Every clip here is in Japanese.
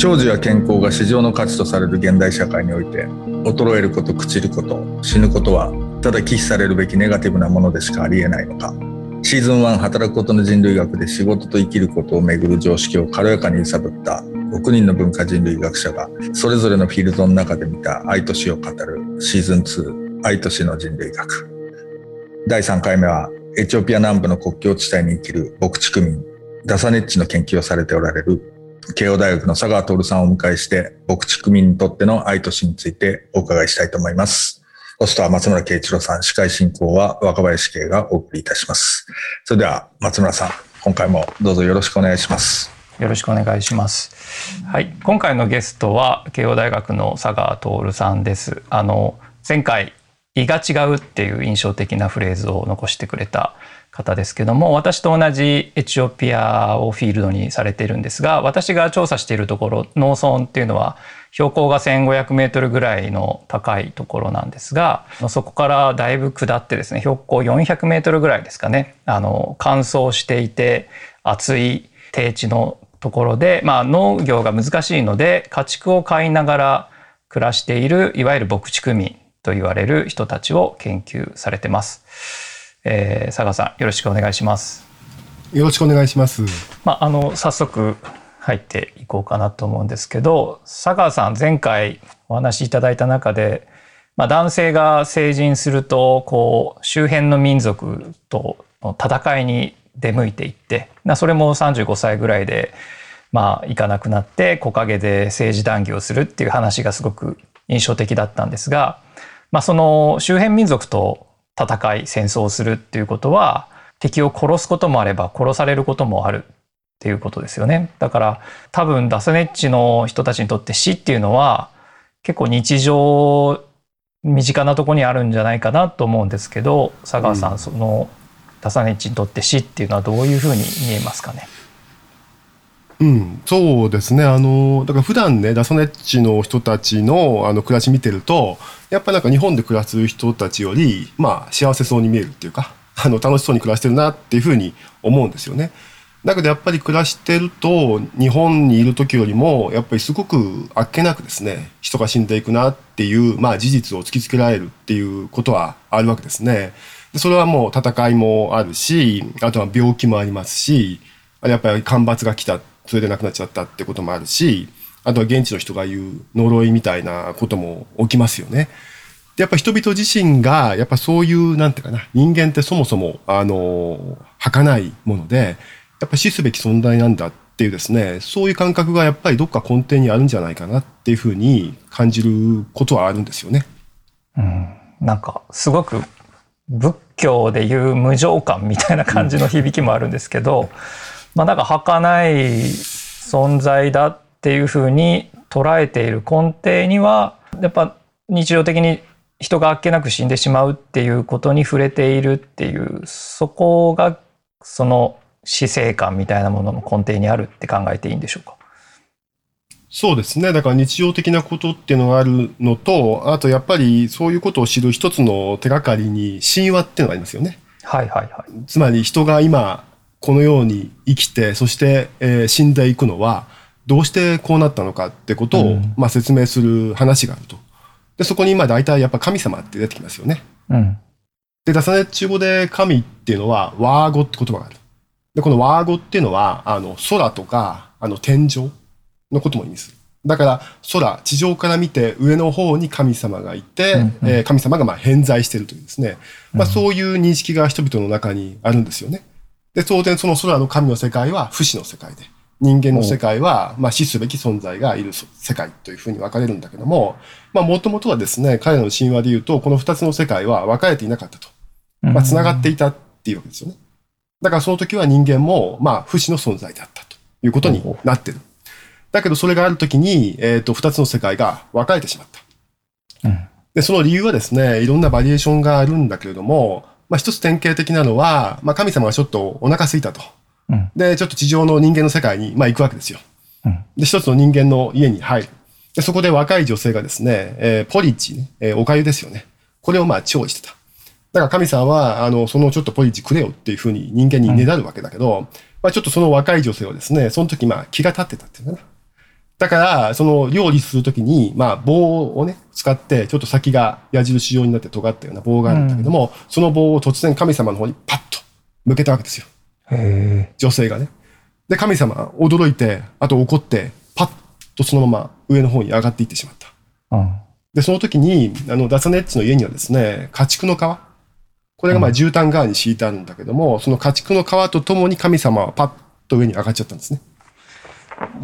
長寿や健康が市場の価値とされる現代社会において衰えること朽ちること死ぬことはただ忌避されるべきネガティブなものでしかありえないのか。シーズン1働くことの人類学で仕事と生きることをめぐる常識を軽やかに揺さぶった6人の文化人類学者がそれぞれのフィールドの中で見た愛と死を語るシーズン2愛と死の人類学。第3回目はエチオピア南部の国境地帯に生きる牧畜民ダサネッチの研究をされておられる慶応大学の佐川徹さんをお迎えして牧畜民にとっての愛と死についてお伺いしたいと思います。ホストは松村慶一郎さん、司会進行は若林圭がお送りいたします。それでは松村さん、今回もどうぞよろしくお願いします。よろしくお願いします。はい、今回のゲストは慶応大学の佐川徹さんです。あの前回胃が違うっていう印象的なフレーズを残してくれた方ですけども私と同じエチオピアをフィールドにされているんですが私が調査しているところ農村っていうのは標高が1,500メートルぐらいの高いところなんですがそこからだいぶ下ってですね標高400メートルぐらいですかねあの乾燥していて暑い低地のところで、まあ、農業が難しいので家畜を飼いながら暮らしているいわゆる牧畜民と言われる人たちを研究されてます。えー、佐賀さんよろしくお願いします。よろしくお願いします。まあ、あの早速入っていこうかなと思うんですけど佐川さん前回お話しいただいた中で、まあ、男性が成人するとこう周辺の民族との戦いに出向いていってそれも35歳ぐらいでまあ行かなくなって木陰で政治談義をするっていう話がすごく印象的だったんですが、まあ、その周辺民族と戦い戦争をするっていうことは敵を殺すこともあれば殺されることもあるっていうことですよね。だから多分ダスネッチの人たちにとって死っていうのは結構日常身近なとこにあるんじゃないかなと思うんですけど佐川さん、うん、そのダサネッチにとって死っていうのはどういうふうに見えますかね？うん、そうですねあのだから普段ねダサネッチの人たちのあの暮らし見てるとやっぱなんか日本で暮らす人たちよりまあ幸せそうに見えるっていうかあの楽しそうに暮らしてるなっていうふうに思うんですよね。だけどやっぱり暮らしてると日本にいる時よりもやっぱりすごくあっけなくですね人が死んでいくなっていう、まあ、事実を突きつけられるっていうことはあるわけですね。でそれはもう戦いもあるしあとは病気もありますしあやっぱり干ばつが来たそれで亡くなっちゃったってこともあるしあとは現地の人が言う呪いみたいなことも起きますよね。でやっぱ人々自身がやっぱそういうなんていうかな人間ってそもそもあの儚いものでやっぱ死すべき存在なんだっていうですね、そういう感覚がやっぱりどっか根底にあるんじゃないかなっていうふうに感じることはあるんですよね。うん、なんかすごく仏教でいう無常感みたいな感じの響きもあるんですけど、まあなんか儚い存在だっていうふうに捉えている根底にはやっぱ日常的に人があっけなく死んでしまうっていうことに触れているっていうそこがその死生観みたいなものの根底にあるって考えていいんでしょうか？そうですね。だから日常的なことっていうのがあるのと、あとやっぱりそういうことを知る一つの手がかりに神話っていうのがありますよね。はいはいはい。つまり人が今このように生きて、そして、えー、死んでいくのはどうしてこうなったのかってことを、うん、まあ、説明する話があると。で、そこに今大体やっぱ神様って出てきますよね。うん。で、ダサネ中語で神っていうのはワーゴって言葉がある。で、このワーゴっていうのは、あの、空とか、あの、天井のことも意味する。だから、空、地上から見て上の方に神様がいて、うんうん、えー、神様がまあ偏在しているというですね、まあそういう認識が人々の中にあるんですよね。で、当然その空の神の世界は不死の世界で、人間の世界は、まあ死すべき存在がいる世界というふうに分かれるんだけども、まあもともとはですね、彼らの神話で言うと、この二つの世界は分かれていなかったと。まあ繋がっていたっていうわけですよね。だからその時は人間も、まあ、不死の存在であったということになってる。だけどそれがある時に、えっ、ー、と、二つの世界が分かれてしまった。うん、で、その理由はですね、いろんなバリエーションがあるんだけれども、まあ一つ典型的なのは、まあ神様がちょっとお腹空いたと。うん、で、ちょっと地上の人間の世界に、まあ行くわけですよ。うん、で、一つの人間の家に入る。で、そこで若い女性がですね、えー、ポリッチ、ね、えー、お粥ですよね。これをまあ調理してた。だから神さんは、あの、そのちょっとポリッチくれよっていうふうに人間にねだるわけだけど、うん、まあちょっとその若い女性はですね、その時まあ気が立ってたっていうかな。だから、その料理するときに、まあ棒をね、使って、ちょっと先が矢印状になって尖ったような棒があるんだけども、その棒を突然神様の方にパッと向けたわけですよ。へ女性がね。で、神様は驚いて、あと怒って、パッとそのまま上の方に上がっていってしまった。え。うん。で、その時に、あの、ダサネッチの家にはですね、家畜の皮。これがまあ絨毯側に敷いてあるんだけども、その家畜の皮とともに神様はパッと上に上がっちゃったんですね。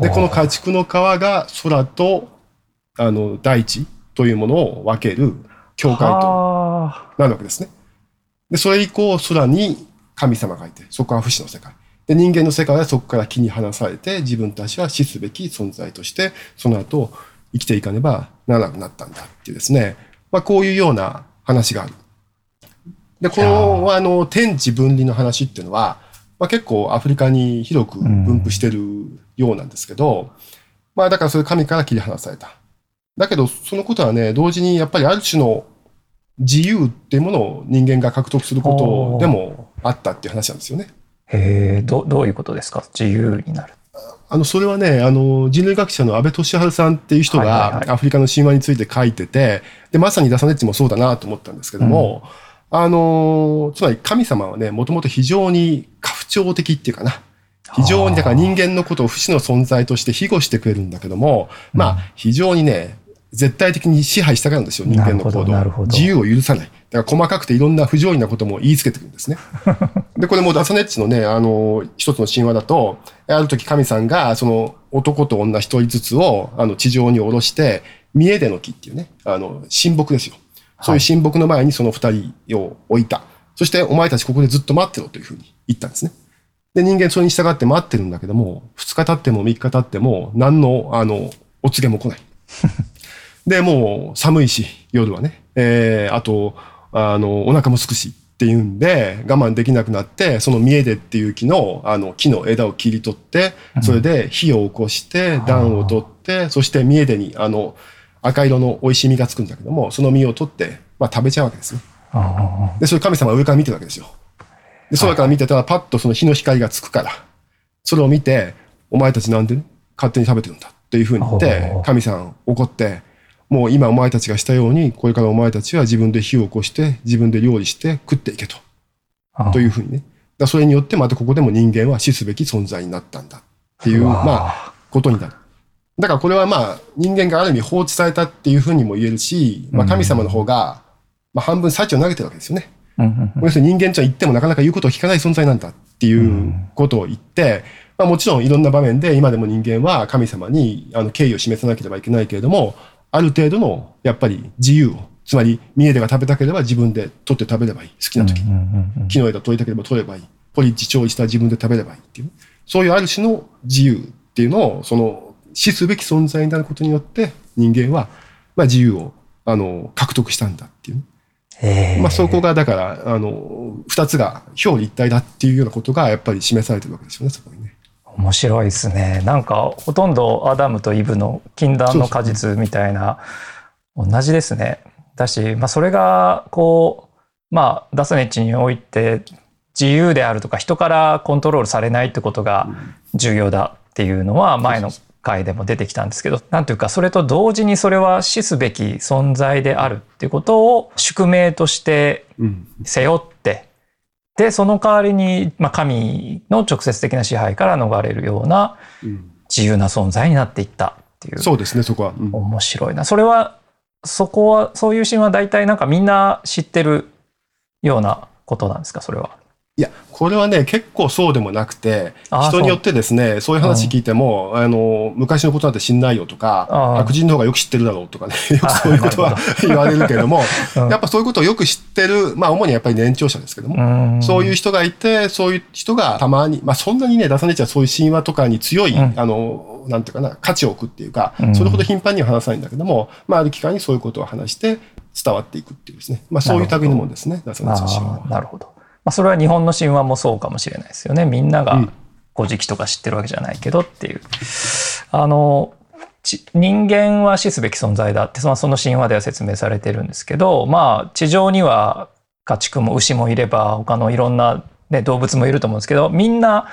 で、この家畜の皮が空と、あの、大地というものを分ける境界とはなるわけですね。で、それ以降、空に神様がいて、そこは不死の世界。で、人間の世界はそこから木に離されて、自分たちは死すべき存在として、その後、生きていかねばならなくなったんだっていうですね。まあ、こういうような話がある。で、この、あの、天地分離の話っていうのは、まあ、結構アフリカに広く分布してるようなんですけど、まあ、だからそれ神から切り離された。だけど、そのことはね、同時にやっぱりある種の自由っていうものを人間が獲得することでもあったっていう話なんですよね。へえ、どどういうことですか？自由になる。あの、それはね、あの、人類学者の安倍俊治さんっていう人がアフリカの神話について書いてて、で、まさにダサネッチもそうだなと思ったんですけども、あの、つまり神様はね、もともと非常に過不調的っていうかな。非常に、だから人間のことを不死の存在として庇護してくれるんだけども、まあ、非常にね、絶対的に支配したがるんですよ、人間の行動なるほど自由を許さない。だから細かくていろんな不条理なことも言いつけてくるんですね。で、これもダサネッチのね、あの、一つの神話だと、ある時神さんが、その男と女一人ずつを、あの、地上に下ろして、見えでの木っていうね、あの、神木ですよ。そういう神木の前にその二人を置いた。そして、お前たちここでずっと待ってろというふうに言ったんですね。で、人間それに従って待ってるんだけども、二日経っても三日経っても、何の、あの、お告げも来ない。で、もう寒いし、夜はね。えー、あと、あの、お腹もすくしっていうんで、我慢できなくなって、その見えでっていう木の、あの、木の枝を切り取って、それで火を起こして、暖を取って、そして見えでに、あの、赤色の美味しい実がつくんだけども、その実を取って、まあ食べちゃうわけですね。あで、それ神様は上から見てるわけですよ。で、空から見てたらパッとその日の光がつくから、それを見て、お前たちなんで勝手に食べてるんだっていうふうに言って神さん怒って、もう今お前たちがしたように、これからお前たちは自分で火を起こして、自分で料理して食っていけと。あというふうにね。だそれによってまたここでも人間は死すべき存在になったんだっていう、まあ、ことになる。だからこれはまあ、人間がある意味放置されたっていうふうにも言えるし、まあ神様の方が、まあ半分幸を投げてるわけですよね。要するに人間とは言ってもなかなか言うことを聞かない存在なんだっていうことを言って、まあ、もちろんいろんな場面で今でも人間は神様にあの敬意を示さなければいけないけれども、ある程度のやっぱり自由を、つまりミエデが食べたければ自分で取って食べればいい。好きな時に。木の枝取りたければ取ればいい。ポリッジ調理したら自分で食べればいいっていう。そういうある種の自由っていうのを、その死すべき存在になることによって人間は、まあ自由を、あの、獲得したんだっていうまあ、そこが、だから、あの、二つが表裏一体だっていうようなことが、やっぱり示されてるわけですよね、そこにね。面白いですね。なんかほとんどアダムとイブの禁断の果実みたいな同じですね。だし、まあ、それがこうまあダスネッチにおいて自由であるとか人からコントロールされないってことが重要だっていうのは前の回でも出てきたんですけどなんというかそれと同時にそれは死すべき存在であるっていうことを宿命としてうん。背負ってでその代わりに、まあ、神の直接的な支配から逃れるようなうん自由な存在になっていったっていうそうですね、そこは。うん面白いなそれはそこはそういう神話大体なんかみんな知ってるようなことなんですか？それは。いや、これはね、結構そうでもなくて、人によってですね、そう。いう話聞いても、あの、昔のことなんて知んないよとか、あー。悪人の方がよく知ってるだろうとかね、よくそういうことは 言われるけれども、うん。やっぱそういうことをよく知ってる、まあ主にやっぱり年長者ですけども、うん。そういう人がいて、そういう人がたまに、まあそんなにね、出さねちゃそういう神話とかに強い、うん。あの、なんていうかな、価値を置くっていうかう、ん。それほど頻繁には話さないんだけども、まあある機会にそういうことを話して伝わっていくっていうですね。まあそういう類のもんですね、出さねちの神話あーは。なるほど。まあ、それは日本の神話もそうかもしれないですよね。みんながうん古事記とか知ってるわけじゃないけどっていう。あのち人間は死すべき存在だってそのその神話では説明されてるんですけどまあ地上には家畜も牛もいれば他のいろんな、ね、動物もいると思うんですけどみんな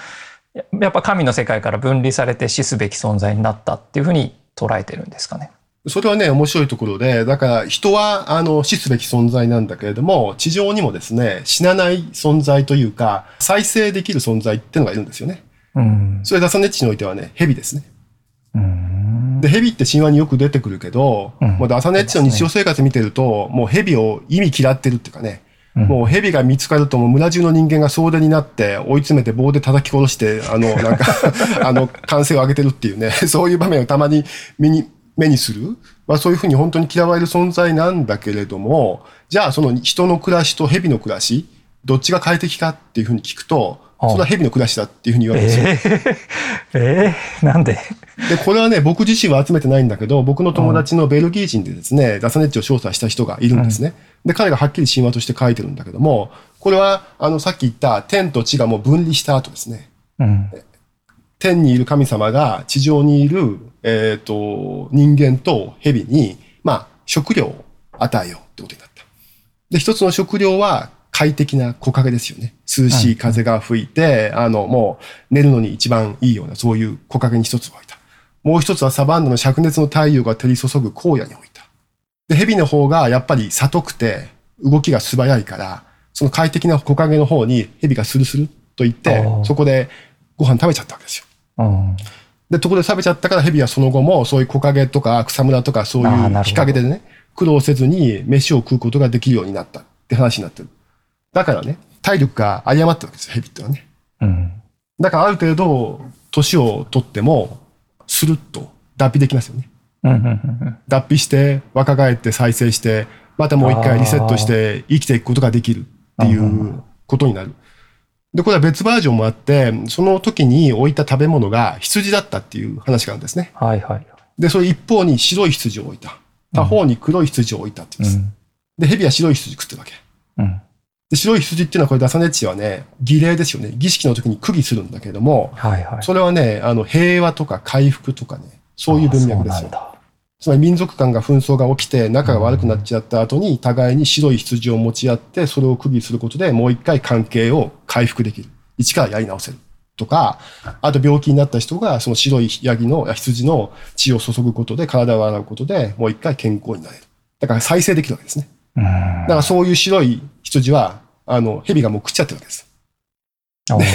やっぱ神の世界から分離されて死すべき存在になったっていうふうに捉えてるんですかね。それはね、面白いところで、だから人は、あの、死すべき存在なんだけれども、地上にもですね、死なない存在というか、再生できる存在っていうのがいるんですよね。うん。それダサネッチにおいてはね、蛇ですね。うん。で、蛇って神話によく出てくるけど、うん、もうダサネッチの日常生活見てると、もう蛇を意味嫌ってるっていうかね、もう蛇が見つかるともう村中の人間が総出になって追い詰めて棒で叩き殺して、あの、なんか あの、歓声を上げてるっていうね、そういう場面をたまに目に、目にする。まあそういうふうに本当に嫌われる存在なんだけれども、じゃあその人の暮らしと蛇の暮らし、どっちが快適かっていうふうに聞くと、それは蛇の暮らしだっていうふうに言われるんですよ。えー、えー、なんで？で、これはね、僕自身は集めてないんだけど、僕の友達のベルギー人でですね、ダサネッチを調査した人がいるんですね。うん、で、彼がはっきり神話として書いてるんだけども、これは、あの、さっき言った天と地がもう分離した後ですね。うん、天にいる神様が地上にいる、えっ、ー、と、人間と蛇に、まあ、食料を与えようってことになった。で、一つの食料は快適な木陰ですよね。涼しい風が吹いて、あの、もう寝るのに一番いいような、そういう木陰に一つ置いた。もう一つはサバンナの灼熱の太陽が照り注ぐ荒野に置いた。で、蛇の方がやっぱり里くて動きが素早いから、その快適な木陰の方に蛇がスルスルと言って、そこでご飯食べちゃったわけですよ。で、ところで食べちゃったから蛇はその後もそういう木陰とか草むらとかそういう日陰でね、苦労せずに飯を食うことができるようになったって話になってる。だからね、体力が誤ってるわけですよ、ヘビってのはね。うん。だからある程度、年を取っても、スルッと脱皮できますよね。脱皮して、若返って再生して、またもう一回リセットして生きていくことができるっていうことになる。で、これは別バージョンもあって、その時に置いた食べ物が羊だったっていう話があるんですね。はいはい。で、それ一方に白い羊を置いた。他方に黒い羊を置いたって言。うん、で、蛇は白い羊食ってるわけ。うん。で白い羊っていうのはこれダサネッチはね、儀礼ですよね。儀式の時に釘するんだけれども、はいはい、それはね、あの、平和とか回復とかね、そういう文脈ですよ。つまり民族間が紛争が起きて仲が悪くなっちゃった後に互いに白い羊を持ち合ってそれを釘することでもう一回関係を回復できる。一からやり直せる。とか、あと病気になった人がその白いヤギの、羊の血を注ぐことで体を洗うことでもう一回健康になれる。だから再生できるわけですね。だからそういう白い羊はあの、蛇がもう食っちゃってるわけです。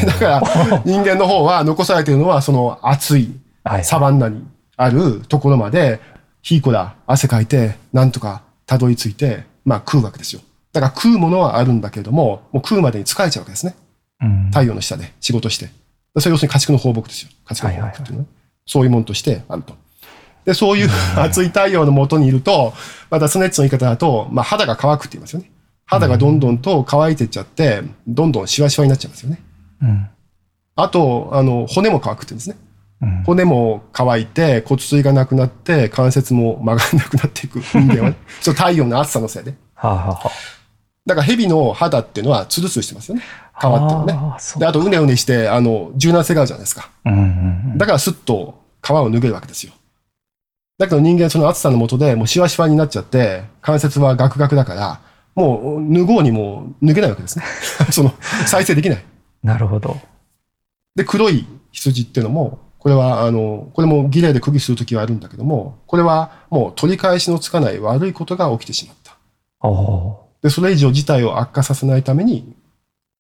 だから、人間の方は残されているのは、その暑いサバンナにあるところまで、ヒーコラ、汗かいて、なんとかたどり着いて、まあ食うわけですよ。だから食うものはあるんだけれども、もう食うまでに疲れちゃうわけですね。うん、太陽の下で仕事して。それ要するに家畜の放牧ですよ。家畜の放牧っていうのは、そういうものとしてあると。で、そういう暑い太陽の下にいると、またスネッチの言い方だと、まあ肌が乾くって言いますよね。肌がどんどんと乾いてっちゃって、どんどんシワシワになっちゃいますよね。うん、あと、あの、骨も乾くって言うんですね。うん、骨も乾いて、骨髄がなくなって、関節も曲がらなくなっていく 人間はね。その太陽の暑さのせいで。はあはあ、だから蛇の肌っていうのはツルツルしてますよね。皮っていうのね。で、あとうねうねして、あの、柔軟性があるじゃないですか。うんうんうん、だからスッと皮を脱げるわけですよ。だけど人間その暑さの下でもうシワシワになっちゃって、関節はガクガクだから、もう脱ごうにも抜けないわけですね。その、再生できない。なるほど。で、黒い羊っていうのも、これは、あの、これも儀礼で釘するときはあるんだけども、これはもう取り返しのつかない悪いことが起きてしまった。で、それ以上事態を悪化させないために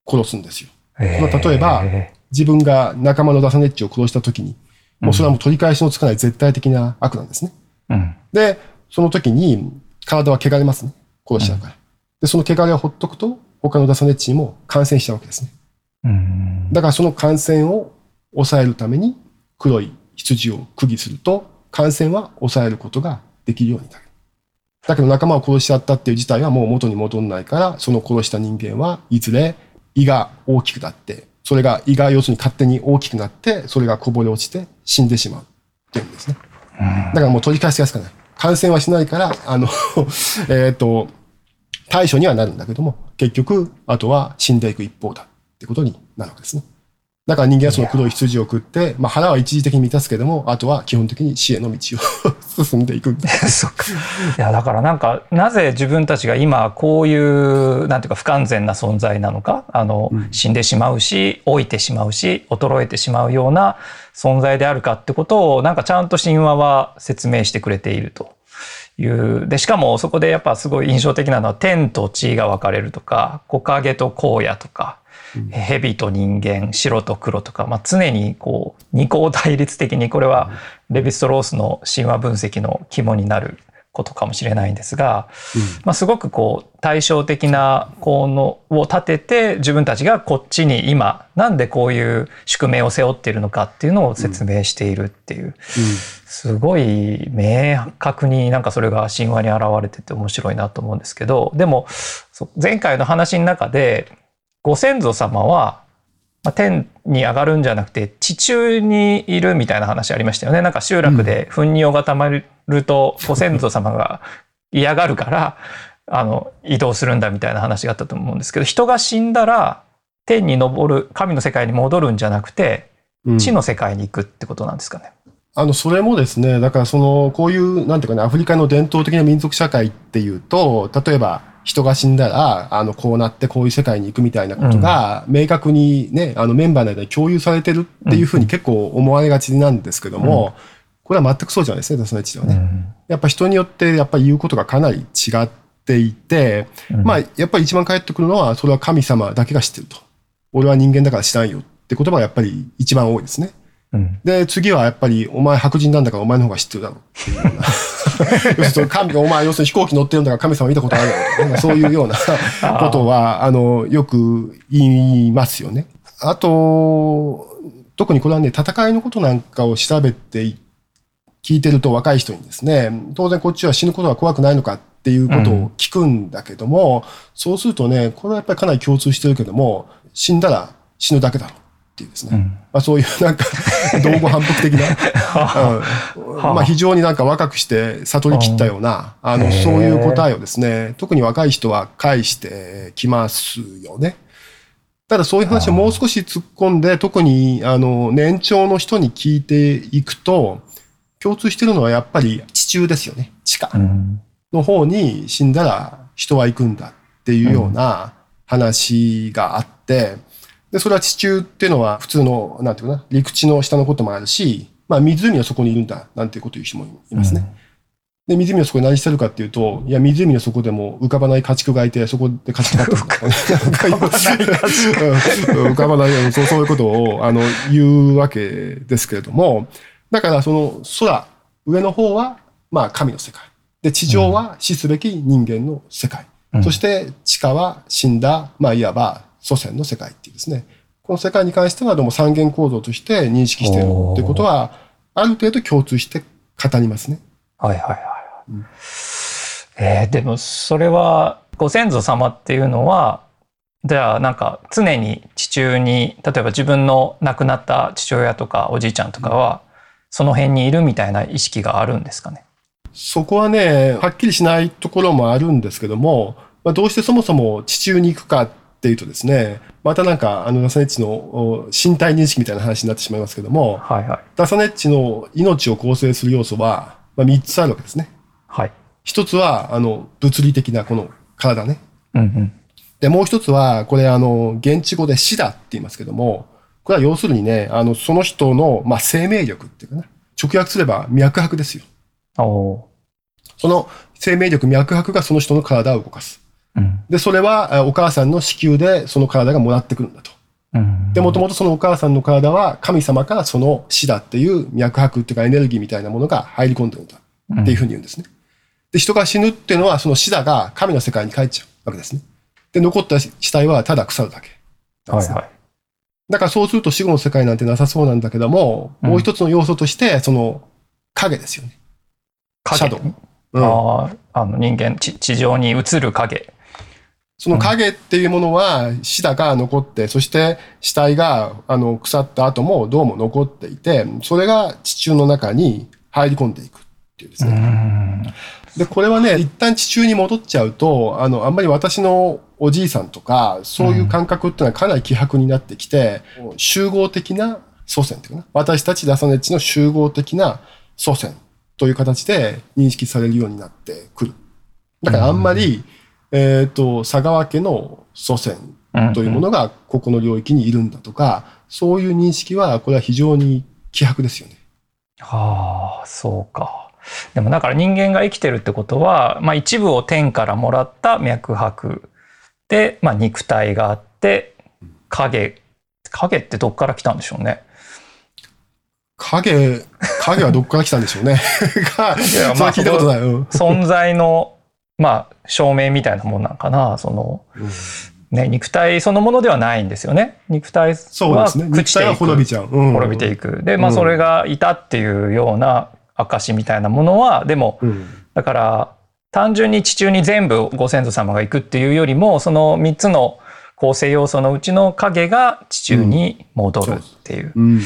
殺すんですよ。えー、例えば、自分が仲間のダサネッチを殺したときに、もうそれはもう取り返しのつかない絶対的な悪なんですね。うん、で、その時に体は汚れますね。殺しちゃうから。で、その汚れをほっとくと、他のダサネッチにも感染しちゃうわけですね。だからその感染を抑えるために黒い羊を釘すると、感染は抑えることができるようになる。だけど仲間を殺しちゃったっていう事態はもう元に戻んないから、その殺した人間はいずれ胃が大きくなって、それが胃が要するに勝手に大きくなって、それがこぼれ落ちて死んでしまうっていうんですね。だからもう取り返しやすくない。感染はしないから、あの えっと、対処にはなるんだけども、結局、あとは死んでいく一方だってことになるわけですね。だから人間はその黒い羊を食って、まあ腹は一時的に満たすけども、あとは基本的に死への道を 進んでいく。そっか。いや、だからなんか、なぜ自分たちが今こういう、なんていうか不完全な存在なのか、あの、死んでしまうし、老いてしまうし、衰えてしまうような存在であるかってことを、なんかちゃんと神話は説明してくれていると。いう。で、しかもそこでやっぱすごい印象的なのは天と地が分かれるとか、木陰と荒野とか、蛇と人間、白と黒とか、まあ、常にこう二項対立的にこれはレヴィストロースの神話分析の肝になることかもしれないんですが、まあ、すごくこう対照的な効能を立てて自分たちがこっちに今なんでこういう宿命を背負っているのかっていうのを説明しているっていう、すごい明確になんかそれが神話に現れてて面白いなと思うんですけどでも前回の話の中でご先祖様はまあ、天に上がるんじゃなくて地中にいるみたいな話ありましたよね。なんか集落で糞尿がたまるとご先祖様が嫌がるからあの移動するんだみたいな話があったと思うんですけど人が死んだら天に昇る神の世界に戻るんじゃなくて地の世界に行くってことなんですかね。あの、それもですね、だからその、こういう、なんていうかね、アフリカの伝統的な民族社会っていうと、例えば、人が死んだら、あの、こうなってこういう世界に行くみたいなことが、明確にね、あの、メンバーの間で共有されてるっていうふうに結構思われがちなんですけども、これは全くそうじゃないですね、ダスネッチではね。やっぱ人によって、やっぱり言うことがかなり違っていて、まあ、やっぱり一番返ってくるのは、それは神様だけが知ってると。俺は人間だから知らんよって言葉がやっぱり一番多いですね。うん、で、次はやっぱり、お前白人なんだからお前の方が知ってるだろうっていうような。要するに神、お前要するに飛行機乗ってるんだから神様見たことあるだろうとか、そういうようなことは、あの、よく言いますよね。あと、特にこれはね、戦いのことなんかを調べて聞いてると若い人にですね、当然こっちは死ぬことは怖くないのかっていうことを聞くんだけども、そうするとね、これはやっぱりかなり共通してるけども、死んだら死ぬだけだろう。っていうですね。うんまあそういう なんか、道後反復的な、うん。まあ非常になんか若くして悟り切ったような、あの、そういう答えをですね、特に若い人は返してきますよね。ただそういう話をもう少し突っ込んで、特にあの、年長の人に聞いていくと、共通してるのはやっぱり地中ですよね。地下うん。の方に死んだら人は行くんだっていうような話があって、で、それは地中っていうのは普通の、なんていうかな、陸地の下のこともあるし、まあ湖の底にいるんだ、なんていうこと言う人もいますね。で、湖の底に何してるかっていうと、いや、湖の底でも浮かばない家畜がいて、そこで家畜がっ 浮かばない家畜 浮かばない、そうそういうことを、あの、言うわけですけれども、だからその空、上の方は、まあ神の世界。で、地上は死すべき人間の世界。うんそして地下は死んだ、まあいわば祖先の世界っていうですね。この世界に関してはどうも三元構造として認識しているっていうことは、ある程度共通して語りますね。はいはいはい。えーでもそれはご先祖様っていうのはじゃあなんか常に地中に例えば自分の亡くなった父親とかおじいちゃんとかはその辺にいるみたいな意識があるんですかね？そこはね、はっきりしないところもあるんですけども、まあ、どうしてそもそも地中に行くかっていうとですね、またなんか、あの、ダサネッチのお身体認識みたいな話になってしまいますけども、はいはいダサネッチの命を構成する要素は、まあ、3つあるわけですね。はい。一つは、あの、物理的なこの体ね。うんうん。で、もう一つは、これあの、現地語で死だって言いますけども、これは要するにね、あの、その人の、まあ、生命力っていうかな。直訳すれば脈拍ですよ。おおその生命力、脈拍がその人の体を動かす。ー。うんで、それはあお母さんの子宮でその体がもらってくるんだと。うん。で、もともとそのお母さんの体は神様からその死だっていう脈拍っていうかエネルギーみたいなものが入り込んでるんだっていうふうに言うんですね。で、人が死ぬっていうのはその死だが神の世界に帰っちゃうわけですね。で、残った死体はただ腐るだけなんですね。はいはい。だからそうすると死後の世界なんてなさそうなんだけども、うんもう一つの要素として、その影ですよね。シャドウ。うんああ、あの人間地地上に映る影。その影っていうものは死だが残って、そして死体があの腐った後もどうも残っていて、それが地中の中に入り込んでいくっていうですうね。ん。で、これはね、一旦地中に戻っちゃうと、あの、あんまり私のおじいさんとか、そういう感覚っていうのはかなり希薄になってきて、集合的な祖先っていうかな。私たちダサネッチの集合的な祖先という形で認識されるようになってくる。だからあんまり、えっ、と、佐川家の祖先というものがここの領域にいるんだとか、そういう認識は、これは非常に希薄ですよね。はあ、そうか。でもだから人間が生きてるってことは、まあ一部を天からもらった脈拍で、まあ肉体があって、影、影ってどっから来たんでしょうね。影、影はどっから来たんでしょうね。いや、まあ、聞いたことない。うん、存在の、まあ、証明みたいなもんなんかな。その、うんね、肉体そのものではないんですよね。肉体は朽ちていく。ね、滅びちゃう。うん、滅びていく。で、まあそれがいたっていうような証みたいなものは、でも、うん、だから単純に地中に全部ご先祖様が行くっていうよりも、その3つの構成要素のうちの影が地中に戻るっていう。うん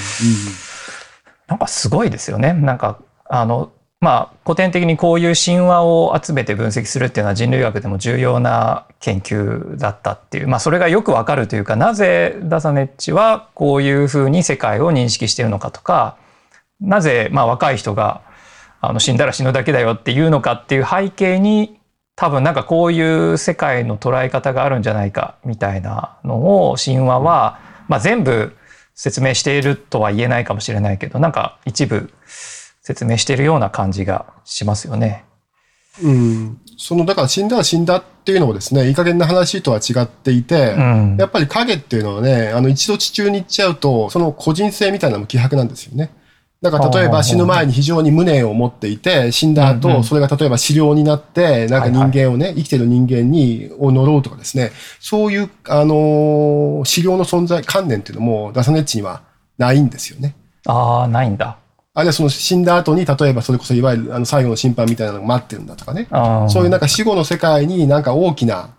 なんかすごいですよね。なんか、あの、まあ、古典的にこういう神話を集めて分析するっていうのは人類学でも重要な研究だったっていう、まあ、それがよくわかるというか、なぜダサネッチはこういうふうに世界を認識しているのかとか、なぜ、まあ、若い人が、あの、死んだら死ぬだけだよっていうのかっていう背景に、多分なんかこういう世界の捉え方があるんじゃないかみたいなのを神話は、まあ、全部説明しているとは言えないかもしれないけど、なんか一部説明しているような感じがしますよね。うん。その、だから死んだら死んだっていうのもですね、いい加減な話とは違っていて、うん、やっぱり影っていうのはね、あの一度地中に行っちゃうと、その個人性みたいなのも希薄なんですよね。だから例えば死ぬ前に非常に無念を持っていて、死んだ後、それが例えば治療になって、なんか人間をね、生きてる人間に、を呪うとかですね、そういう、あの、治療の存在、観念っていうのも、ダサネッチにはないんですよね。ああ、ないんだ。あるいはその死んだ後に、例えばそれこそいわゆるあの最後の審判みたいなのが待ってるんだとかね。そういうなんか死後の世界になんか大きな、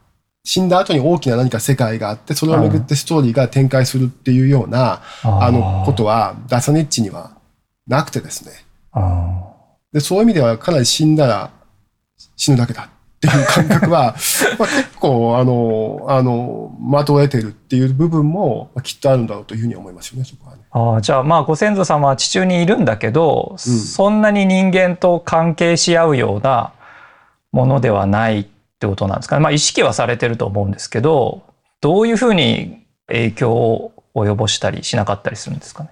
死んだ後に大きな何か世界があって、それをめぐってストーリーが展開するっていうような、あのことは、ダサネッチにはなくてですね。で、そういう意味ではかなり死んだら死ぬだけだっていう感覚は、まあ、結構、あの、あの、的を得てるっていう部分もきっとあるんだろうというふうに思いますよね、そこはね。あじゃあまあご先祖様は地中にいるんだけど、うん、そんなに人間と関係し合うようなものではないってことなんですかね。まあ意識はされてると思うんですけど、どういうふうに影響を及ぼしたりしなかったりするんですかね。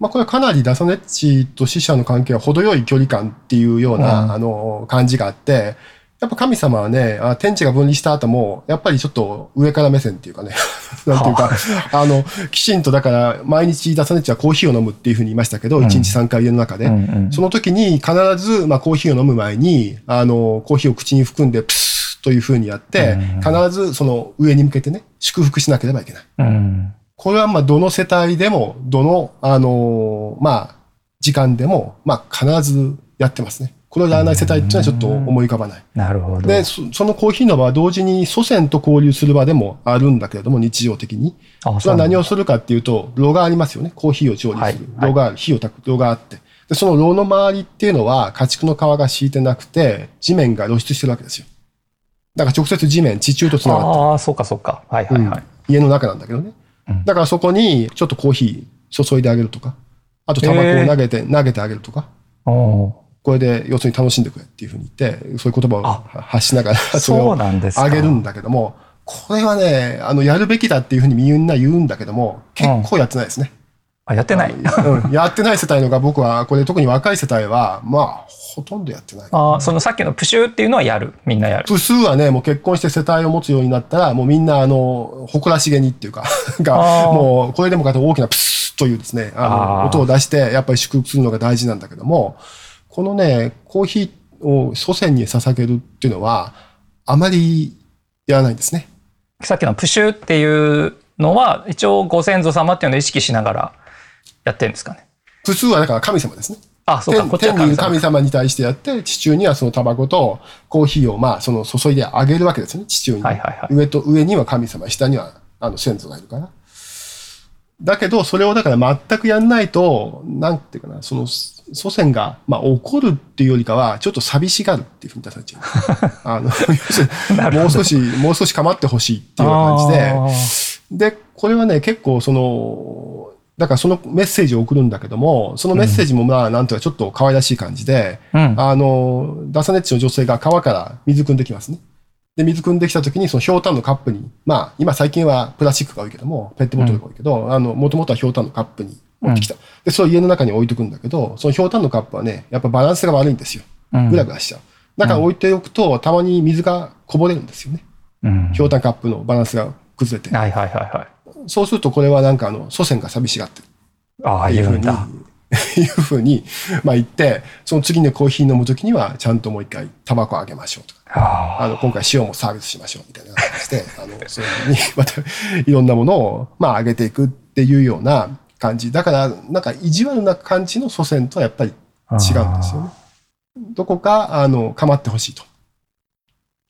まあ、これはかなりダサネッチと死者の関係は程よい距離感っていうような、うん、あの、感じがあって、やっぱ神様はね、あ天地が分離した後も、やっぱりちょっと上から目線っていうかね、なんていうか、あ。の、きちんとだから、毎日ダサネッチはコーヒーを飲むっていうふうに言いましたけど、1日3回家の中で、うんうん、その時に必ず、まあ、コーヒーを飲む前に、あの、コーヒーを口に含んで、プスというふうにやって、必ずその上に向けてね、祝福しなければいけない。うん。これはまあどの世帯でも、どの、あのー、まあ、時間でも、まあ必ずやってますね。これをやらない世帯っていうのはちょっと思い浮かばない。なるほど。で、そのコーヒーの場は同時に祖先と交流する場でもあるんだけれども、日常的に。それは何をするかっていうと、炉がありますよね。コーヒーを調理する。はい、炉がある。火を炊く炉があって。で、その炉の周りっていうのは、家畜の皮が敷いてなくて、地面が露出してるわけですよ。だから直接地面、地中と繋がってる。ああ、そうかそうか。はいはいはい、うん。家の中なんだけどね。だからそこにちょっとコーヒー注いであげるとか、あとタバコを投げて、投げてあげるとか。これで要するに楽しんでくれっていうふうに言って、そういう言葉を発しながら、それをあげるんだけども、これはね、あの、やるべきだっていうふうにみんな言うんだけども、結構やってないですね。あ、やってない、うん、やってない世帯のが僕は、これ特に若い世帯は、まあ、ほとんどやってない。あそのさっきのプシューっていうのはやる。みんなやる。プスーはね、もう結婚して世帯を持つようになったら、もうみんな、あの、誇らしげにっていうか が、もう、これでもかと大きなプスーというですね、あの、音を出して、やっぱり祝福するのが大事なんだけども、このね、コーヒーを祖先に捧げるっていうのは、あまりやらないんですね。さっきのプシューっていうのは、一応ご先祖様っていうのを意識しながらやってるんですかね。普通はだから神様ですね。あ、そうか、こっちは神様。神様に対してやって、地中にはそのタバコとコーヒーを、まあ、その注いであげるわけですね、地中に。はいはいはい、上と、上には神様、下には、あの、先祖がいるから。だけど、それをだから全くやんないと、なんていうかな、その祖先が、まあ、怒るっていうよりかは、ちょっと寂しがるっていうふうに出されち。あの、要するに、もう少し、もう少し構ってほしいっていう感じで、で、これはね、結構その、だからそのメッセージを送るんだけども、そのメッセージもまあ、なんとかちょっと可愛らしい感じで、うん、あの、ダサネッチの女性が川から水汲んできますね。で、水汲んできた時に、そのひょうたんのカップに、まあ、今最近はプラスチックが多いけども、ペットボトルが多いけど、うん、あの、もともとはひょうたんのカップに持ってきた。うん、で、それを家の中に置いとくんだけど、そのひょうたんのカップはね、やっぱバランスが悪いんですよ。ぐらぐらしちゃう。だから置いておくと、たまに水がこぼれるんですよね。ひょうたんカップのバランスが崩れて。はいはいはいはい。そうすると、これはなんかあの、祖先が寂しがってる。ああ、いうふうに。いうふうに、まあ言って、その次のコーヒー飲むときには、ちゃんともう一回、タバコあげましょうとか。あの、今回塩もサービスしましょうみたいな感じで、あの、そういうふうに、また、いろんなものを、まあ、あげていくっていうような感じ。だから、なんか、意地悪な感じの祖先とはやっぱり違うんですよね。どこか、あの、構ってほしいと。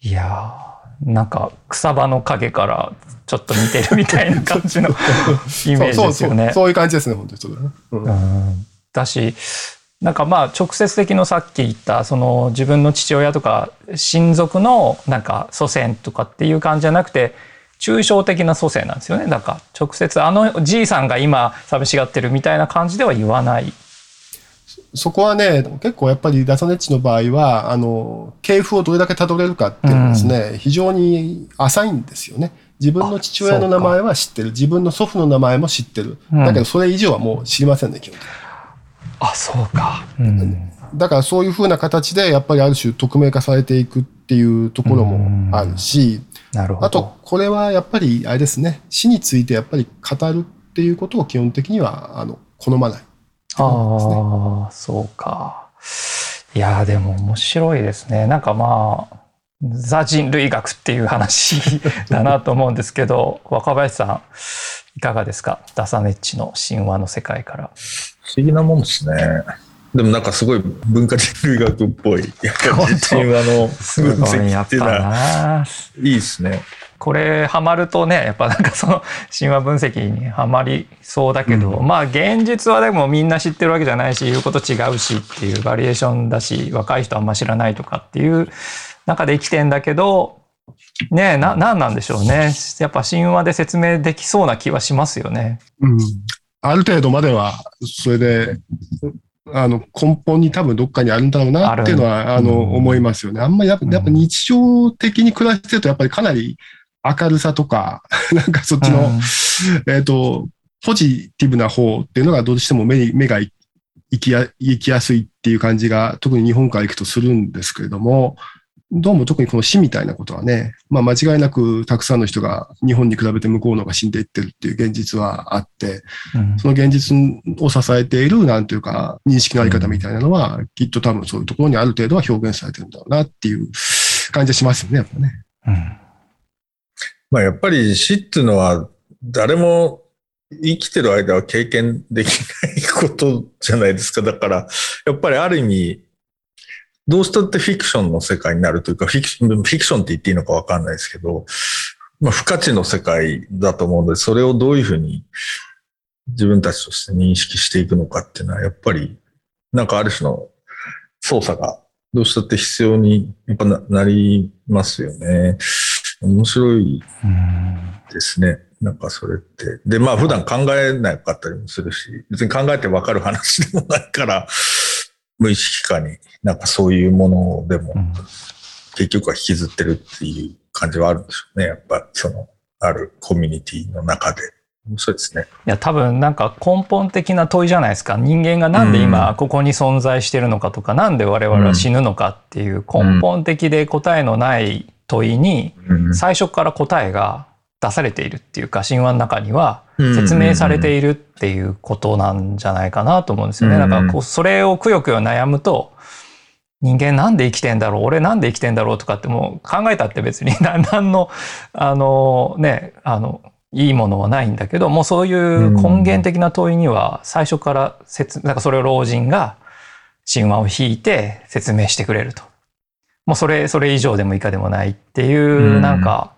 いやなんか草場の陰からちょっと似てるみたいな感じの イメージですよね。そういう感じですね、本当にそうだね。うん、うんだし、なんかまあ直接的のさっき言ったその自分の父親とか親族のなんか祖先とかっていう感じじゃなくて抽象的な祖先なんですよね。だから直接あのじいさんが今寂しがってるみたいな感じでは言わない。そこはね、結構やっぱりダサネッチの場合は、あの、系譜をどれだけ辿れるかっていうのはですね、うん、非常に浅いんですよね。自分の父親の名前は知ってる。自分の祖父の名前も知ってる。だけどそれ以上はもう知りませんね、基本的に。あ、そうか。うん、だからそういうふうな形で、やっぱりある種匿名化されていくっていうところもあるし、なるほど。あと、これはやっぱり、あれですね、死についてやっぱり語るっていうことを基本的には、あの、好まない、ね、ああ、そうか。いや、でも面白いですね。なんかまあ、ザ人類学っていう話だなと思うんですけど、若林さん、いかがですか？ダサネッチの神話の世界から。不思議なもんですね。でもなんかすごい文化人類学っぽい。神話の分析っていうのは いいですね。これハマるとねやっぱなんかその神話分析にはまりそうだけど、うん、まあ現実はでもみんな知ってるわけじゃないし言うこと違うしっていうバリエーションだし若い人あんま知らないとかっていう中で生きてんだけどねえな何なんでしょうねやっぱ神話で説明できそうな気はしますよね。うんある程度までは、それで、あの、根本に多分どっかにあるんだろうなっていうのは、あの、思いますよね。あんまりやっぱ、日常的に暮らしてると、やっぱりかなり明るさとか、なんかそっちの、えっと、ポジティブな方っていうのがどうしても目目が行きや、行きやすいっていう感じが、特に日本から行くとするんですけれども、どうも特にこの死みたいなことはね、まあ間違いなくたくさんの人が日本に比べて向こうの方が死んでいってるっていう現実はあって、うん、その現実を支えている、なんていうか、認識のあり方みたいなのは、きっと多分そういうところにある程度は表現されてるんだろうなっていう感じがしますよね、やっぱね。うん、まあやっぱり死っていうのは、誰も生きてる間は経験できないことじゃないですか。だから、やっぱりある意味、どうしたってフィクションの世界になるというか、フィクション、フィクションって言っていいのかわかんないですけど、まあ、不価値の世界だと思うので、それをどういうふうに自分たちとして認識していくのかっていうのは、やっぱり、なんかある種の操作がどうしたって必要にやっぱなりますよね。面白いですね。なんかそれって。で、まあ普段考えなかったりもするし、別に考えてわかる話でもないから、無意識化になんかそういうものでも、結局は引きずってるっていう感じはあるんでしょうね。やっぱその、あるコミュニティの中で。そうですね。いや、多分なんか根本的な問いじゃないですか。人間がなんで今ここに存在してるのかとか、うん、なんで我々は死ぬのかっていう根本的で答えのない問いに、最初から答えが出されているっていうか、神話の中には説明されているっていうことなんじゃないかなと思うんですよね。だからこう、それをくよくよ悩むと、人間なんで生きてんだろう？俺なんで生きてんだろうとかってもう考えたって別に 何の、あのね、あの、いいものはないんだけど、もうそういう根源的な問いには最初から説、なんかそれを老人が神話を引いて説明してくれると。もうそれ、それ以上でも以下でもないっていう、なんか、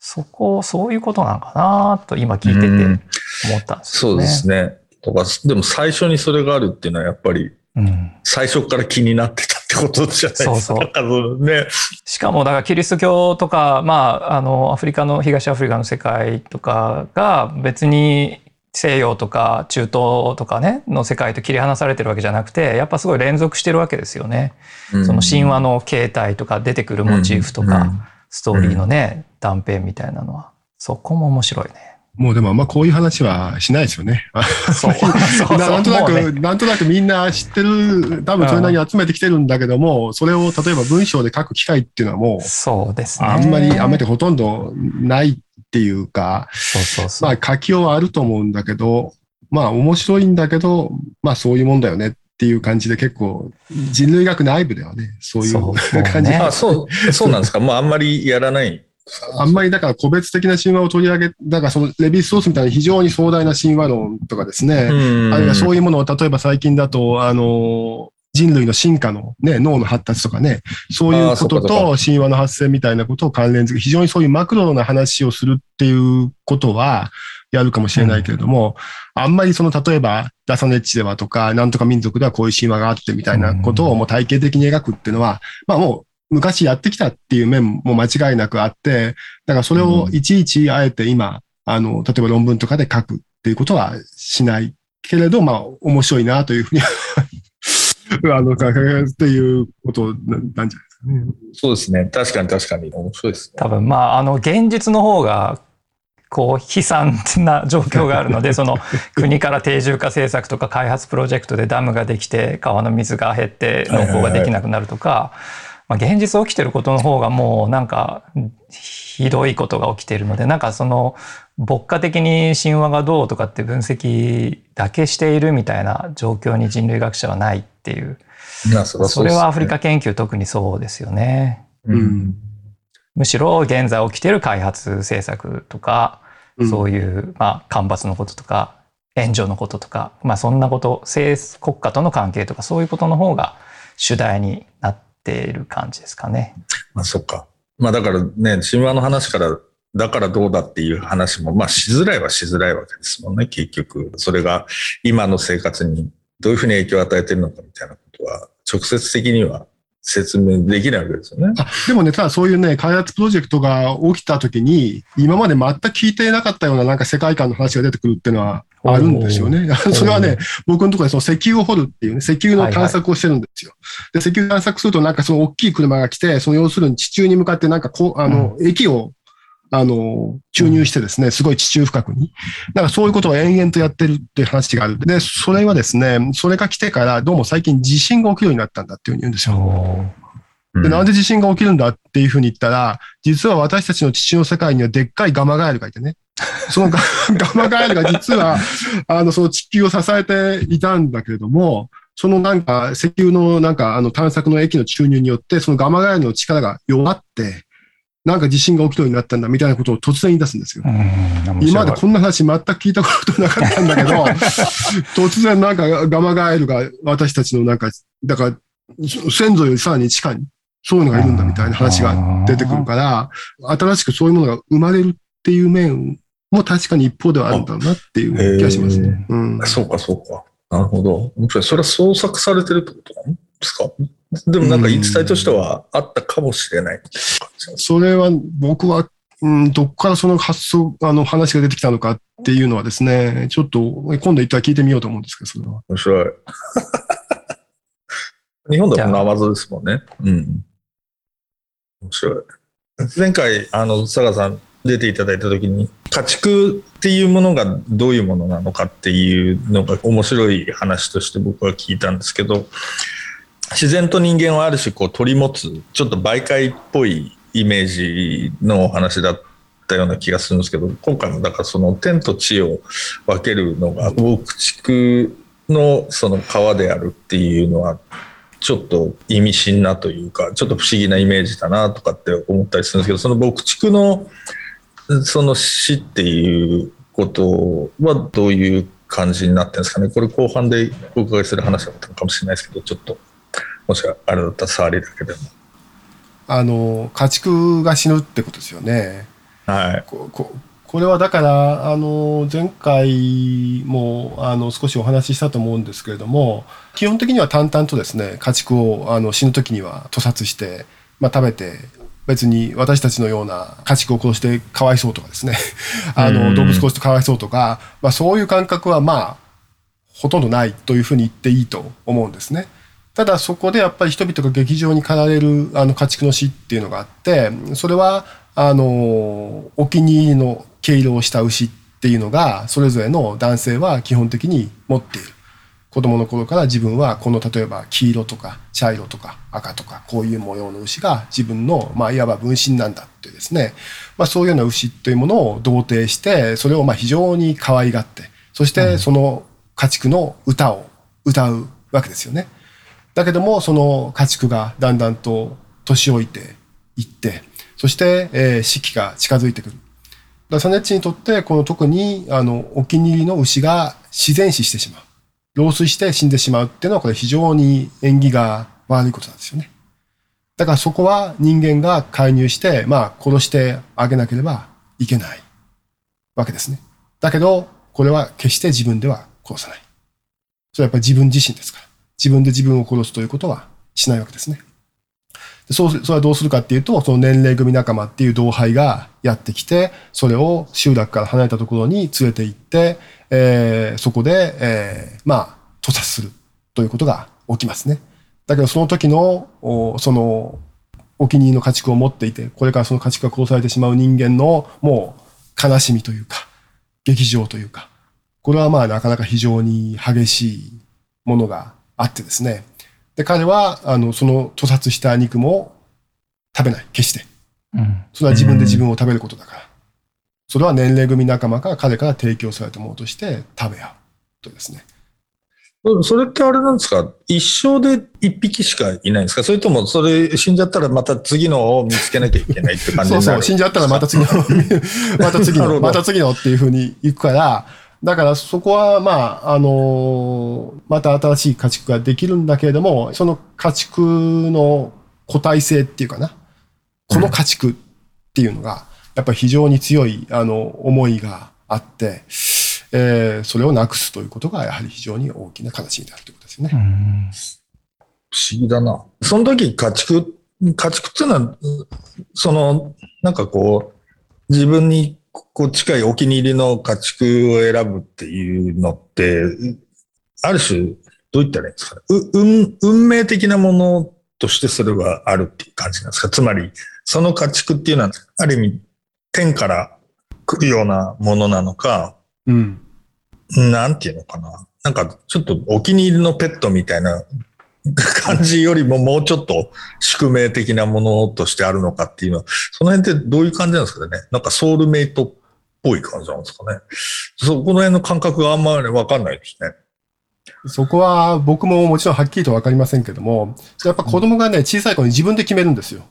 そこ、そういうことなのかなと今聞いてて。思ったんですそうよね。ですね。とか、でも最初にそれがあるっていうのはやっぱりうん、最初から気になってたってことじゃないですか。そうそうね。しかもだからキリスト教とか、まあ、あのアフリカの東アフリカの世界とかが別に西洋とか中東とかねの世界と切り離されてるわけじゃなくてやっぱすごい連続してるわけですよね。その神話の形態とか出てくるモチーフとか、うんストーリーのね、断片みたいなのはそこも面白いね。もうでもあんまこういう話はしないですよね。そう そうななんとなく、ねなんとなくみんな知ってる、多分それなりに集めてきてるんだけども、それを例えば文章で書く機会っていうのはもう、そうですね。あんまり、あんまりほとんどないっていうか、そうそうそう。まあ書きようはあると思うんだけど、まあ面白いんだけど、まあそういうもんだよねっていう感じで結構人類学内部ではね、そういうそう 感じねあ、そう、そうなんですか？もうあんまりやらない？あんまりだから個別的な神話を取り上げ、だからそのレヴィス・ソースみたいな非常に壮大な神話論とかですね、あるいはそういうものを例えば最近だと、あの、人類の進化のね、脳の発達とかね、そういうことと神話の発生みたいなことを関連づけ、非常にそういうマクロな話をするっていうことはやるかもしれないけれども、あんまりその例えばダサネッチではとか、なんとか民族ではこういう神話があってみたいなことをもう体系的に描くっていうのは、まあもう昔やってきたっていう面も間違いなくあって、だからそれをいちいちあえて今、あの、例えば論文とかで書くっていうことはしないけれど、まあ面白いなというふうに あの、考えるっていうことなんなんじゃないですかね。そうですね。確かに確かに面白いですね。多分まああの現実の方がこう悲惨な状況があるので その国から定住化政策とか開発プロジェクトでダムができて川の水が減って農耕ができなくなるとか、まあ、現実起きてることの方がもうなんかひどいことが起きているのでなんかその牧歌的に神話がどうとかって分析だけしているみたいな状況に人類学者はないっていうまあそれはアフリカ研究特にそうですよね。うん。むしろ現在起きている開発政策とか、うんそういう、まあ、干ばつのこととか援助のこととか、まあ、そんなこと政国家との関係とかそういうことの方が主題になっている感じですかね。まあそっか。まあだからね、神話の話から、だからどうだっていう話も、まあしづらいはしづらいわけですもんね、結局。それが今の生活にどういうふうに影響を与えてるのかみたいなことは、直接的には説明できないわけですよね。あでもね、ただそういうね、開発プロジェクトが起きたときに、今まで全く聞いていなかったようななんか世界観の話が出てくるっていうのはあるんですよね。それはね、僕のところでその石油を掘るっていうね、石油の探索をしてるんですよ。で、石油探索するとなんかその大きい車が来て、その要するに地中に向かってなんかこう、あの、液を、あの、注入してですね、すごい地中深くに。だからそういうことを延々とやってるっていう話がある。で、それはですね、それが来てからどうも最近地震が起きるようになったんだっていうふうに言うんですよ。で、なんで地震が起きるんだっていうふうに言ったら、実は私たちの地中の世界にはでっかいガマガエルがいてね。そのガガマガエルが実は、あの、その地球を支えていたんだけれども、そのなんか石油のなんかあの探索の液の注入によって、そのガマガエルの力が弱って、なんか地震が起きるようになったんだみたいなことを突然言い出すんですよ。今までこんな話全く聞いたことなかったんだけど、突然なんかガマガエルが私たちのなんか、だから先祖よりさらに地下にそういうのがいるんだみたいな話が出てくるから、新しくそういうものが生まれるっていう面も確かに一方ではあるんだろうなっていう気がしますね。うん、そうか、そうか。なるほど。面白い。それは創作されてるってことなんですか？でもなんか言い伝えとしてはあったかもしれない。それは僕は、うん、どこからその発想、あの話が出てきたのかっていうのはですね、ちょっと今度一回聞いてみようと思うんですけど、それは。面白い。日本だとナマズですもんね。うん。面白い。前回、あの、佐賀さん出ていただいたときに、家畜っていうものがどういうものなのかっていうのが面白い話として僕は聞いたんですけど、自然と人間はある種こう取り持つ、ちょっと媒介っぽいイメージのお話だったような気がするんですけど、今回もだからその天と地を分けるのが、牧畜のその川であるっていうのは、ちょっと意味深なというか、ちょっと不思議なイメージだなとかって思ったりするんですけど、その牧畜のその死っていうことはどういう感じになってるんですかね？これ後半でお伺いする話だったのかもしれないですけど、ちょっと、もしあれだったら触りだけでも。あの、家畜が死ぬってことですよね。はい。こここれはだから、あの、前回も、あの、少しお話ししたと思うんですけれども、基本的には淡々とですね、家畜を、あの、死ぬ時には屠殺して、まあ、食べて、別に私たちのような家畜を殺してかわいそうとかですね、あの、動物殺してかわいそうとか、まあ、そういう感覚は、まあ、ほとんどないというふうに言っていいと思うんですね。ただそこでやっぱり人々が劇場に駆られるあの家畜の死っていうのがあってそれはあのお気に入りの毛色をした牛っていうのがそれぞれの男性は基本的に持っている。子供の頃から自分はこの例えば黄色とか茶色とか赤とかこういう模様の牛が自分のまあいわば分身なんだってですね、まあ、そういうような牛というものを同定してそれをまあ非常に可愛がってそしてその家畜の歌を歌うわけですよね。だけどもその家畜がだんだんと年老いていってそして、えー、四季が近づいてくる。だサネッチにとって、この特に、あの、お気に入りの牛が自然死してしまう。老衰して死んでしまうっていうのは、これ非常に縁起が悪いことなんですよね。だからそこは人間が介入して、まあ、殺してあげなければいけないわけですね。だけど、これは決して自分では殺さない。それはやっぱり自分自身ですから。自分で自分を殺すということはしないわけですね。そう、それはどうするかっていうと、その年齢組仲間っていう同輩がやってきて、それを集落から離れたところに連れて行って、えー、そこで、えー、まあ、屠殺するということが起きますね。だけどその時の、その、お気に入りの家畜を持っていて、これからその家畜が殺されてしまう人間の、もう、悲しみというか、劇場というか、これはまあなかなか非常に激しいものがあってですね。で、彼は、あの、その屠殺した肉も食べない、決して。うん、それは自分で自分を食べることだから。それは年齢組仲間が彼から提供されたものとして食べ合うとですね。それってあれなんですか？一生で一匹しかいないんですか？それとも、それ死んじゃったらまた次のを見つけなきゃいけないって感じそうそう、死んじゃったらまた次の、また次の、また次のっていうふうに行くから、だからそこは、まあ、あのまた新しい家畜ができるんだけれども、その家畜の個体性っていうかな、この家畜っていうのが、やっぱり非常に強い、あの、思いがあって、えー、それをなくすということが、やはり非常に大きな形になるということですよね。不思議だな。その時家畜、家畜っていうのは、その、なんかこう、自分にこう近いお気に入りの家畜を選ぶっていうのって、ある種、どう言ったらいいんですかね？運、運命的なものとしてそれはあるっていう感じなんですか？つまり、その家畜っていうのは、ある意味、天から来るようなものなのか、うん。なんていうのかな？なんか、ちょっとお気に入りのペットみたいな 感じよりももうちょっと宿命的なものとしてあるのかっていうのは、その辺ってどういう感じなんですかね？なんかソウルメイトっぽい感じなんですかね？そこの辺の感覚があんまりわかんないですね。そこは僕ももちろんはっきりとわかりませんけども、やっぱ子供がね、小さい頃に自分で決めるんですよ。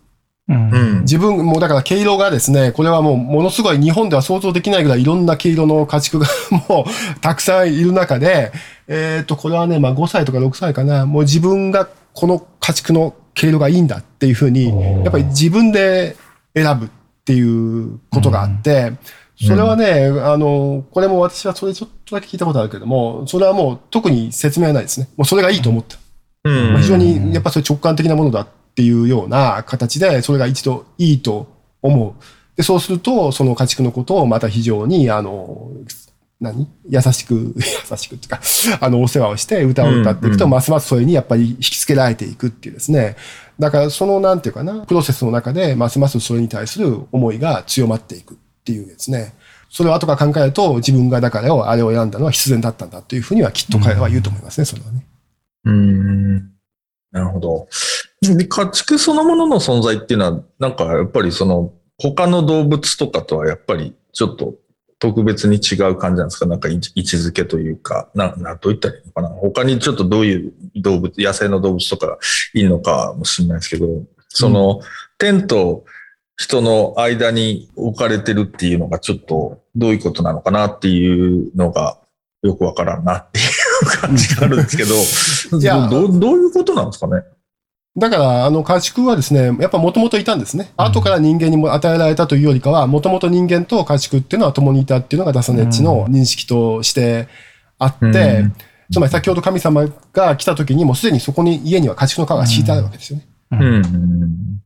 うん、自分、もうだから毛色がですね、これはもうものすごい日本では想像できないぐらいいろんな毛色の家畜がもうたくさんいる中で、えっ、ー、と、これはね、まあ5歳とか6歳かな、もう自分がこの家畜の毛色がいいんだっていうふうに、やっぱり自分で選ぶっていうことがあって、それはね、あの、これも私はそれちょっとだけ聞いたことあるけども、それはもう特に説明はないですね。もうそれがいいと思った。うん、非常にやっぱそれ直感的なものだっていうような形で、それが一度いいと思う。で、そうすると、その家畜のことをまた非常に、あの、何？優しく、優しくっていうか、あの、お世話をして歌を歌っていくと、ますますそれにやっぱり引き付けられていくっていうですね。だから、その、なんていうかな、プロセスの中で、ますますそれに対する思いが強まっていくっていうですね。それを後から考えると、自分がだからあれを選んだのは必然だったんだというふうにはきっと彼らは言うと思いますね、それはね。うん。なるほど。で、家畜そのものの存在っていうのは、なんかやっぱりその、他の動物とかとはやっぱりちょっと特別に違う感じなんですか？なんか位置づけというか、な、な、どういったらいいのかな？他にちょっとどういう動物、野生の動物とかいいのかもしれないですけど、その、天と人の間に置かれてるっていうのがちょっとどういうことなのかなっていうのがよくわからんなっていう感じがあるんですけど、いやどどういうことなんですかね？だから、あの家畜はですね、やっぱもともといたんですね。後から人間にも与えられたというよりかは、もともと人間と家畜っていうのは共にいたっていうのがダサネッチの認識としてあって、うんつまり先ほど神様が来た時にもうすでにそこに家には家畜の皮が敷いてあるわけですよね。うん。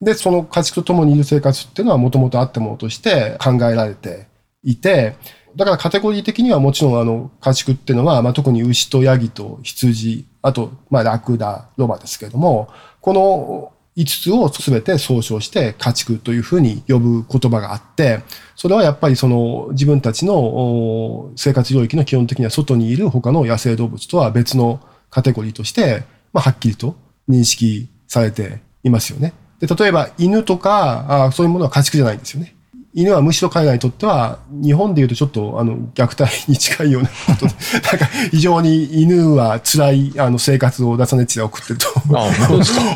で、その家畜と共にいる生活っていうのはもともとあったものとして考えられていて、だからカテゴリー的にはもちろんあの家畜っていうのは、まあ、特に牛とヤギと羊、あと、まあ、ラクダ、ロバですけれども、この5つを全て総称して家畜というふうに呼ぶ言葉があって、それはやっぱりその自分たちの生活領域の基本的には外にいる他の野生動物とは別のカテゴリーとして、まあ、はっきりと認識されていますよね。で、例えば犬とか、あそういうものは家畜じゃないんですよね。犬はむしろ彼らにとっては、日本で言うとちょっとあの虐待に近いようなことで、なんか非常に犬は辛いあの生活をダサネッチで送ってると。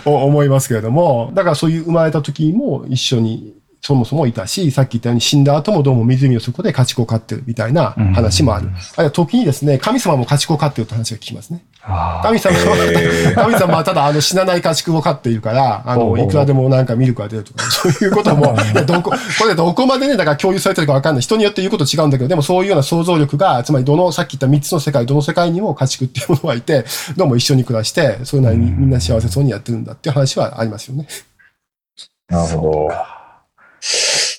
思いますけれども、だからそういう生まれた時も一緒にそもそもいたし、さっき言ったように死んだ後もどうも湖の底で家畜を飼ってるみたいな話もある。あるいは時にですね、神様も家畜を飼ってるって話が聞きますね。あ神様は、神様はただあの死なない家畜を飼っているから、あの、いくらでもなんかミルクが出るとか、そういうことも、どこ、これどこまでね、だから共有されてるかわかんない。人によって言うこと違うんだけど、でもそういうような想像力が、つまりどの、さっき言った3つの世界、どの世界にも家畜っていうものがいて、どうも一緒に暮らして、そういうのにみんな幸せそうにやってるんだっていう話はありますよね。なるほど。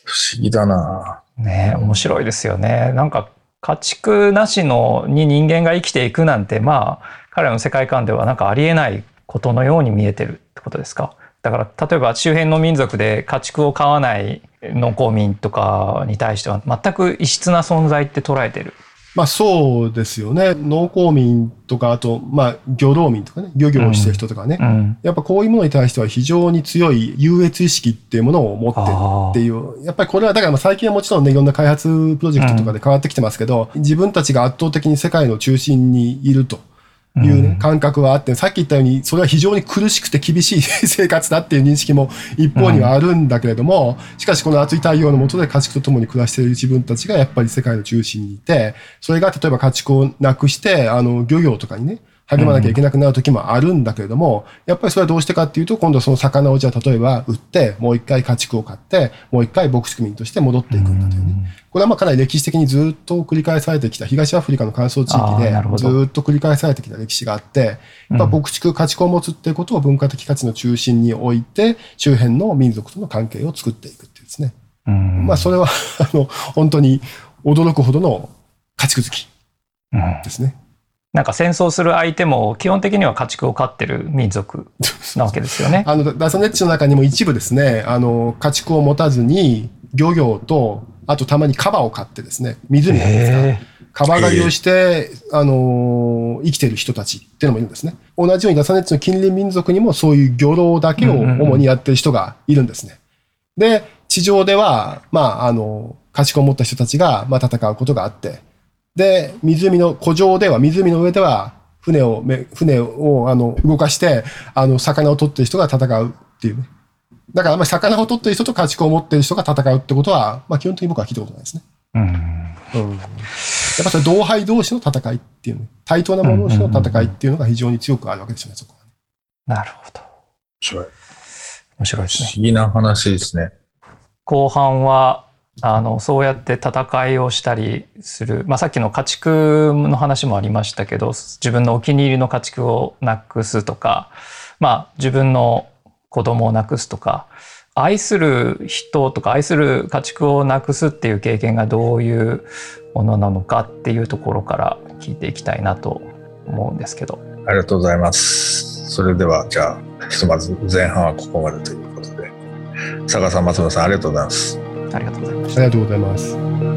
不思議だな。ね面白いですよね。なんか家畜なしのに人間が生きていくなんてまあ彼らの世界観ではなんかありえないことのように見えてるってことですか？だから例えば周辺の民族で家畜を飼わない農耕民とかに対しては全く異質な存在って捉えてる。まあそうですよね。農耕民とか、あと、まあ漁労民とかね、漁業をしてる人とかね。うん、やっぱこういうものに対しては非常に強い優越意識っていうものを持ってるっていう。やっぱりこれはだからまあ最近はもちろんね、いろんな開発プロジェクトとかで変わってきてますけど、自分たちが圧倒的に世界の中心にいると。いうね、感覚はあって、さっき言ったように、それは非常に苦しくて厳しい生活だっていう認識も一方にはあるんだけれども、しかしこの暑い太陽の下で家畜と共に暮らしている自分たちがやっぱり世界の中心にいて、それが例えば家畜をなくして、あの、漁業とかにね、励まなきゃいけなくなる時もあるんだけれども、やっぱりそれはどうしてかっていうと、今度はその魚をじゃあ例えば売って、もう一回家畜を買って、もう一回牧畜民として戻っていくんだというね。これはまあかなり歴史的にずっと繰り返されてきた、東アフリカの乾燥地域でどずっと繰り返されてきた歴史があって、やっぱ牧畜、家畜を持つっていうことを文化的価値の中心に置いて、周辺の民族との関係を作っていくっていうですね。うんまあそれは、あの、本当に驚くほどの家畜好きうんですね。なんか戦争する相手も基本的には家畜を飼ってる民族なわけですよね。あの、ダサネッチの中にも一部ですね、あの、家畜を持たずに、漁業と、あとたまにカバを飼ってですね、湖なんですかへカバ狩りをして、あのー生きてる人たちっていうのもいるんですね。同じようにダサネッチの近隣民族にもそういう漁労だけを主にやってる人がいるんですね。で、地上では、まあ、あの、家畜を持った人たちが、まあ、戦うことがあって、で、湖の、湖上では、湖の上では、船をめ、船を、あの、動かして、あの、魚を取ってる人が戦うっていうね。だから、まあ、魚を取ってる人と家畜を持ってる人が戦うってことは、まあ、基本的に僕は聞いたことないですね。うんうん。やっぱそれ同輩同士の戦いっていうね、対等な者同士の戦いっていうのが非常に強くあるわけですよね、そこはね。なるほど。面白い。面白いですね不。思議な話ですね。後半はあのそうやって戦いをしたりする、まあ、さっきの家畜の話もありましたけど自分のお気に入りの家畜をなくすとか、まあ、自分の子供をなくすとか愛する人とか愛する家畜をなくすっていう経験がどういうものなのかっていうところから聞いていきたいなと思うんですけど。ありがとうございます。それでは、じゃあ、ひとまず前半はここまでということで、佐賀さん、松村さん、ありがとうございます。ありがとうございましたありがとうございます。